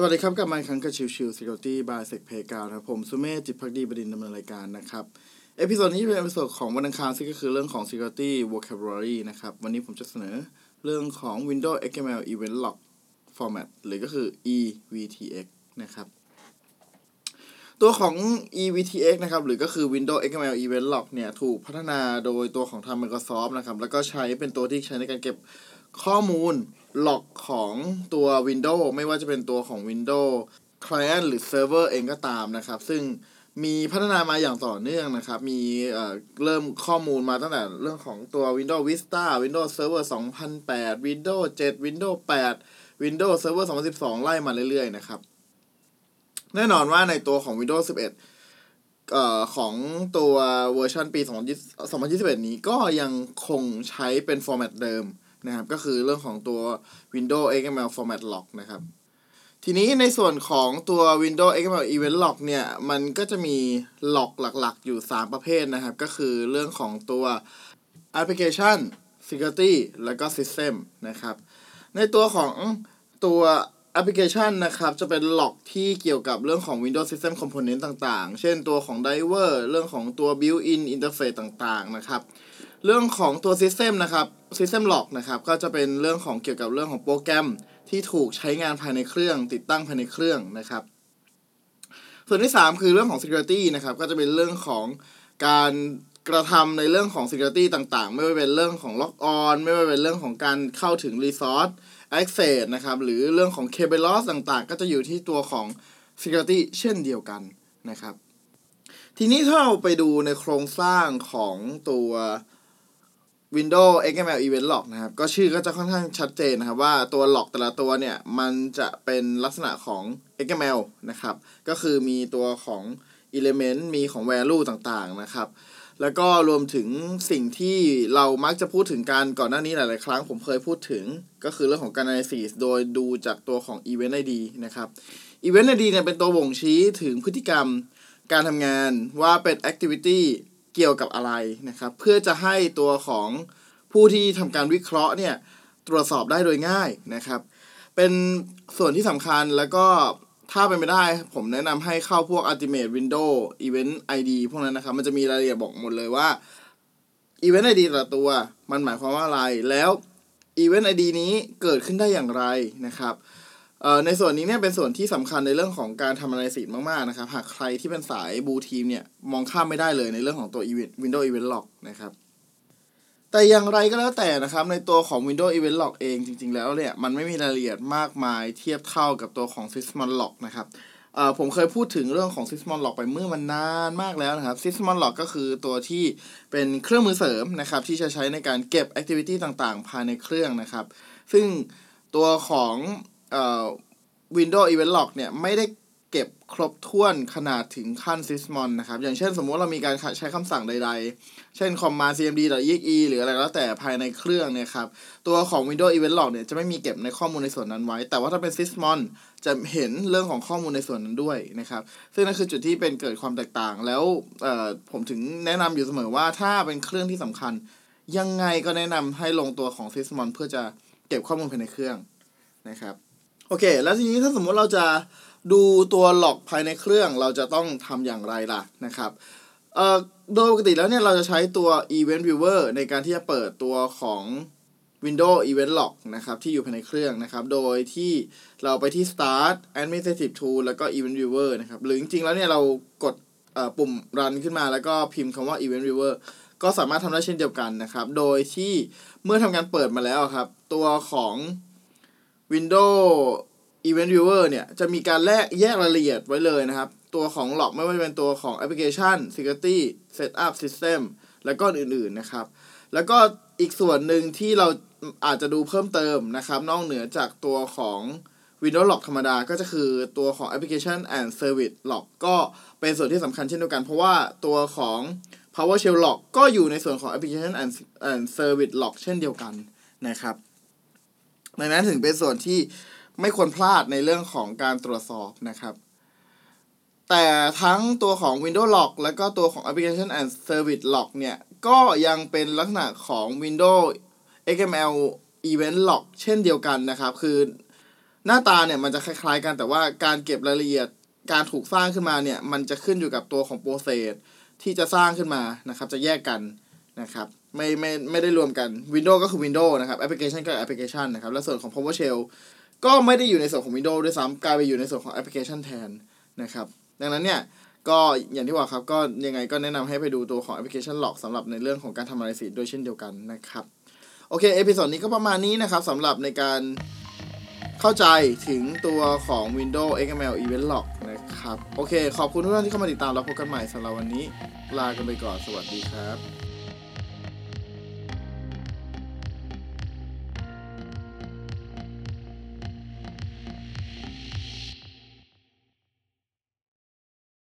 สวัสดีครับกลับมาอีกครั้งกับชิวชิว Security by Sec p a y g r o u n d นะครับผมสุเมธจิตภักดีบดินทร์ดำเนินรายการนะครับ episode นี้เป็น episode ของวันอังคารซึ่งก็คือเรื่องของ Security Vocabulary นะครับ วันนี้ผมจะเสนอเรื่องของ Windows XML Event Log Format หรือก็คือ EVTX นะครับ ตัวของ EVTX นะครับ หรือก็คือ Windows XML Event Log เนี่ย ถูกพัฒนาโดยตัวของทาง Microsoft นะครับ แล้วก็ใช้เป็นตัวที่ใช้ในการเก็บข้อมูล ล็อกของตัว Windows ไม่ว่าจะเป็นตัวของ Windows Client หรือ Server เองก็ตามนะครับ ซึ่งมีพัฒนามาอย่างต่อเนื่องนะครับ มีเอ่อเริ่มข้อมูลมาตั้งแต่เรื่องของตัว Windows Vista Windows Server 2008 Windows 7 Windows 8 Windows Server 2012 ไล่มาเรื่อยๆนะครับ แน่นอนว่าในตัวของ Windows 11เอ่อของตัวเวอร์ชันปี 2021 นี้ก็ยังคงใช้เป็นฟอร์แมตเดิม นะครับ ก็คือเรื่องของตัว Windows XML Format Log นะครับ ทีนี้ในส่วนของตัว Windows XML Event Log เนี่ย มันก็จะมี log หลักๆ อยู่ 3 ประเภทนะครับ ก็คือเรื่องของตัว Application Security แล้วก็ System นะครับ ในตัวของตัวแอปพลิเคชันนะครับ จะเป็นล็อกที่เกี่ยวกับเรื่องของ Windows System Component ต่างๆ เช่นตัวของ Driver เรื่องของตัว Built-in Interface ต่างๆ นะครับ เรื่องของตัว System นะครับ System Log นะครับก็จะเป็นเรื่องของเกี่ยวกับเรื่องของโปรแกรมที่ถูกใช้งานภายในเครื่อง ติดตั้งภายในเครื่องนะครับ ส่วนที่ 3 คือเรื่องของ Security นะครับก็จะเป็นเรื่องของการกระทำในเรื่องของ Security ต่างๆ ไม่ว่าเป็นเรื่องของ Log On ไม่ว่าเป็นเรื่องของการเข้าถึง Resource Access นะครับหรือเรื่องของ Cable Loss ต่างๆ ก็จะอยู่ที่ตัวของ Security เช่นเดียวกันนะครับ ทีนี้ถ้าเราไปดูในโครงสร้างของตัว Windows XML Event Log นะครับ ก็ชื่อก็จะค่อนข้างชัดเจนนะครับว่าตัว log แต่ละตัวเนี่ย มันจะเป็นลักษณะของ XML นะครับ ก็คือมีตัวของ element มีของ value ต่างๆนะครับ แล้วก็รวมถึงสิ่งที่เรามักจะพูดถึงการก่อนหน้านี้หลายๆ ครั้งผมเคยพูดถึง ก็คือเรื่องของการ analysis โดยดูจากตัวของ event ID นะครับ event ID เนี่ยเป็นตัวบ่งชี้ถึงพฤติกรรมการทำงานว่าเป็น activity เกี่ยวกับอะไรนะครับ เพื่อจะให้ตัวของผู้ที่ทำการวิเคราะห์เนี่ยตรวจสอบได้โดยง่ายนะครับ เป็นส่วนที่สำคัญแล้วก็ถ้าเป็นไปได้ผมแนะนำให้เข้าพวก Ultimate Windows Event ID พวกนั้นนะครับ มันจะมีรายละเอียดบอกหมดเลยว่า Event ID แต่ละตัวมันหมายความว่าอะไรแล้ว Event ID นี้เกิดขึ้นได้อย่างไรนะครับ ในส่วนนี้เนี่ยเป็นส่วนที่สำคัญในเรื่องของการทำ analysis มากๆนะครับ หากใครที่เป็นสายบูทีมเนี่ยมองข้ามไม่ได้เลยในเรื่องของตัว Event Windows Event Log นะครับแต่อย่างไรก็แล้วแต่นะครับ ในตัวของ Windows Event Log เองจริง ๆ แล้วเนี่ยมันไม่มีรายละเอียดมากมายเทียบเท่ากับตัวของ Sysmon Log นะครับผมเคยพูดถึงเรื่องของ Sysmon Log ไปเมื่อมันนานมากแล้วนะครับ Sysmon Log ก็คือตัวที่เป็นเครื่องมือเสริมนะครับ ที่จะใช้ในการเก็บ Activity ต่างๆ ภายในเครื่องนะครับ ซึ่งตัวของ เอ่อ Windows Event Log เนี่ยไม่ได้เก็บครบถ้วนขนาดถึงขั้น Sysmon นะครับ อย่างเช่นสมมติเรามีการใช้คำสั่งใดๆ เช่น command cmd exe หรืออะไรก็แล้วแต่ภายในเครื่องเนี่ยครับ ตัวของ Windows Event Log เนี่ยจะไม่มีเก็บในข้อมูลในส่วนนั้นไว้ แต่ว่าถ้าเป็น Sysmon จะเห็นเรื่องของข้อมูลในส่วนนั้นด้วยนะครับ ซึ่งนั่นคือจุดที่เป็นเกิดความแตกต่าง แล้วเอ่อผมถึงแนะนำอยู่เสมอว่าถ้าเป็นเครื่องที่สำคัญ ยังไงก็แนะนำให้ลงตัวของ Sysmon เพื่อจะเก็บข้อมูลภายในเครื่องนะครับ โอเค แล้วทีนี้ถ้าสมมุติเราจะดูตัวหลอกภายในเครื่องเราจะต้องทำอย่างไรล่ะนะครับเอ่อโดยปกติแล้วเนี่ยเราจะใช้ตัว Event Viewer ในการที่จะเปิดตัวของ Windows Event Log นะครับที่อยู่ภายในเครื่องนะครับ โดยที่เราไปที่ Start Administrative Tool แล้วก็ Event Viewer นะครับหรือจริงๆแล้วเนี่ยเรากดปุ่ม Run ขึ้นมาแล้วก็พิมพ์คำว่า Event Viewer ก็สามารถทำได้เช่นเดียวกันนะครับ โดยที่เมื่อทำการเปิดมาแล้วครับ ตัวของ Windows Event Viewer เนี่ย จะมีการแลกแยกรายละเอียดไว้เลยนะครับ ตัวของหลอกไม่ว่าจะเป็นตัวของ Application Security Setup System แล้วก็อื่นๆนะครับ แล้วก็อีกส่วนหนึ่งที่เราอาจจะดูเพิ่มเติมนะครับ นอกเหนือจากตัวของ Windows Log ธรรมดาก็จะคือตัวของ Application and Service Log ก็เป็นส่วนที่สำคัญเช่นเดียวกัน เพราะว่าตัวของ PowerShell Log ก็อยู่ในส่วนของ Application and and Service Log เช่นเดียวกันนะครับ ดังนั้นถึงเป็นส่วนที่ไม่ควรพลาดในเรื่องของการตรวจสอบนะครับ แต่ทั้งตัวของ Windows Log แล้วก็ตัวของ Application and Service Log เนี่ย ก็ยังเป็นลักษณะของ Windows XML Event Log เช่นเดียวกันนะครับ คือหน้าตาเนี่ยมันจะคล้ายๆกันแต่ว่าการเก็บรายละเอียดการถูกสร้างขึ้นมาเนี่ย มันจะขึ้นอยู่กับตัวของ process ที่จะสร้างขึ้นมานะครับ จะแยกกัน นะครับไม่ไม่ไม่ได้รวมกัน Windows ก็คือ Windows นะครับแอปพลิเคชันก็แอปพลิเคชันนะครับและส่วนของ PowerShell ก็ไม่ได้อยู่ในส่วนของ Windows ด้วยซ้ำกลายไปอยู่ในส่วนของแอปพลิเคชันแทนนะครับดังนั้นเนี่ยก็อย่างที่บอกครับก็ยังไงก็แนะนำให้ไปดูตัวของ Application Log สำหรับในเรื่องของการทำ analysis ด้วยเช่นเดียวกันนะครับโอเค episode นี้ก็ประมาณนี้นะครับสำหรับในการเข้าใจถึงตัวของ Windows XML Event Log นะครับ โอเค ขอบคุณทุกท่านที่เข้ามาติดตามแล้วพบกันใหม่สำหรับวันนี้ ลากันไปก่อน สวัสดีครับ